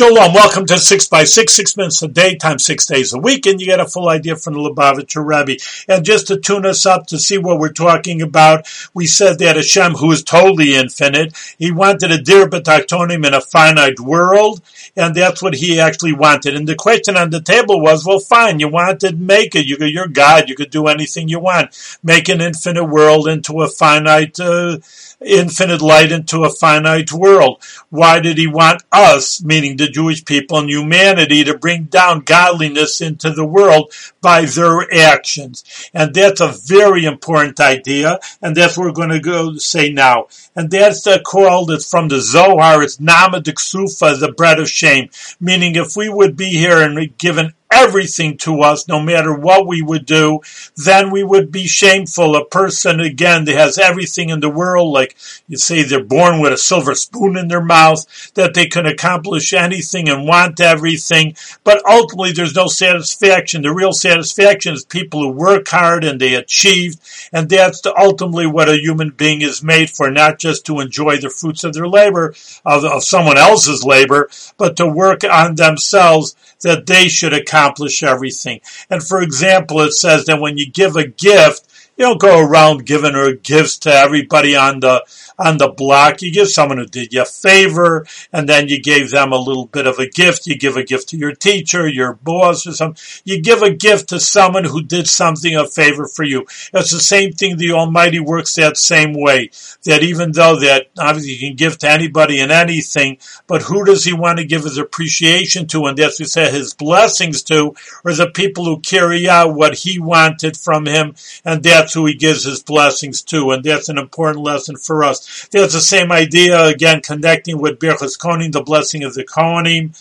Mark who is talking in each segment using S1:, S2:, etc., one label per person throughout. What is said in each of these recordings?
S1: Shalom, welcome to 6 by 6 six minutes a day, times six days a week, and you get a full idea from the Lubavitcher Rebbe. And just to tune us up to see what we're talking about, we said that Hashem, who is totally infinite, he wanted a dir b'tachtonim in a finite world, and that's what he actually wanted. And the question on the table was, well, fine, you wanted, make it. You, you're God, you could do anything you want. Make an infinite world into a finite, uh, infinite light into a finite world. Why did he want us, meaning the Jewish people and humanity, to bring down godliness into the world by their actions? And that's a very important idea, and that's what we're going to go say now. And that's the called, it's from the Zohar, it's Nama Sufa, the bread of shame. Meaning if we would be here and given everything to us, no matter what we would do, then we would be shameful. A person, again, that has everything in the world, like you say they're born with a silver spoon in their mouth, that they can accomplish anything and want everything, but ultimately there's no satisfaction. The real satisfaction is people who work hard and they achieve, and that's ultimately what a human being is made for, not just to enjoy the fruits of their labor, of, of someone else's labor, but to work on themselves that they should accomplish everything. And for example, it says that when you give a gift, you don't go around giving her gifts to everybody on the on the block. You give someone who did you a favor, and then you gave them a little bit of a gift. You give a gift to your teacher, your boss, or something. You give a gift to someone who did something a favor for you. It's the same thing. The Almighty works that same way. That even though that obviously you can give to anybody and anything, but who does He want to give His appreciation to? And that's we say His blessings to, or the people who carry out what He wanted from Him, and that's who He gives His blessings to. And that's an important lesson for us. There's the same idea again connecting with Birchas Kohanim, the blessing of the Kohanim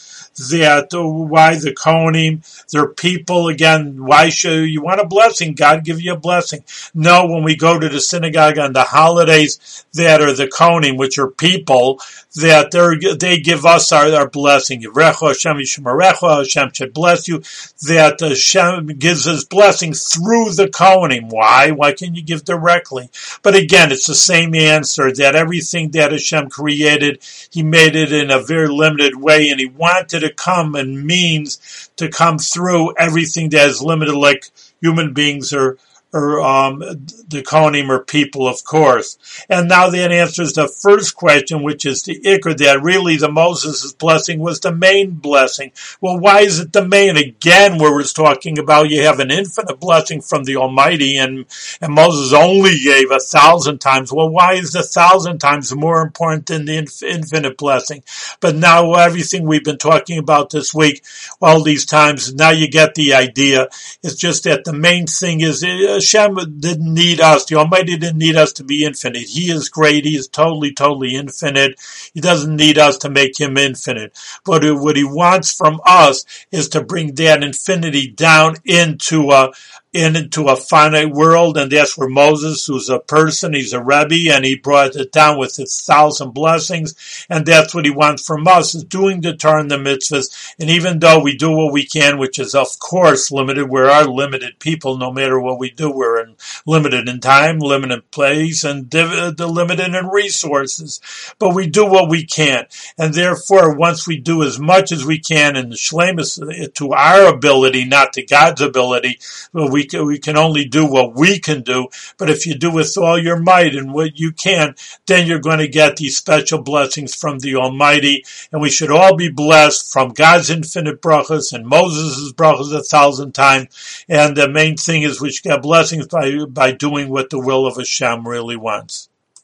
S1: that why the Kohanim, their people, again, why should you want a blessing? God give you a blessing. No, when we go to the synagogue on the holidays that are the Kohanim, which are people, that they give us our, our blessing. Hashem Hashem should bless you. That Hashem gives his blessing through the Kohanim. Why? Why can you give directly? But again, it's the same answer that everything that Hashem created, he made it in a very limited way and he wanted come and means to come through everything that is limited like human beings are or um, the Kohanim or people, of course. And now that answers the first question, which is the that really the Moses' blessing was the main blessing. Well, why is it the main? Again, where it's talking about you have an infinite blessing from the Almighty and, and Moses only gave a thousand times. Well, why is a thousand times more important than the infinite blessing? But now everything we've been talking about this week, all these times, now you get the idea. It's just that the main thing is uh, Hashem didn't need us. The Almighty didn't need us to be infinite. He is great. He is totally, totally infinite. He doesn't need us to make him infinite. But what he wants from us is to bring that infinity down into a, into a finite world, and that's where Moses, who's a person, he's a Rebbe, and he brought it down with his thousand blessings, and that's what he wants from us, is doing the and the mitzvahs, and even though we do what we can, which is of course limited, we are limited people, no matter what we do, we're in, limited in time, limited in place, and div- uh, limited in resources, but we do what we can, and therefore, once we do as much as we can in the shlemus, uh, to our ability, not to God's ability, we we can, we can only do what we can do. But if you do with all your might and what you can, then you're going to get these special blessings from the Almighty. And we should all be blessed from God's infinite brachas and Moses' brachas a thousand times. And the main thing is we should get blessings by, by doing what the will of Hashem really wants.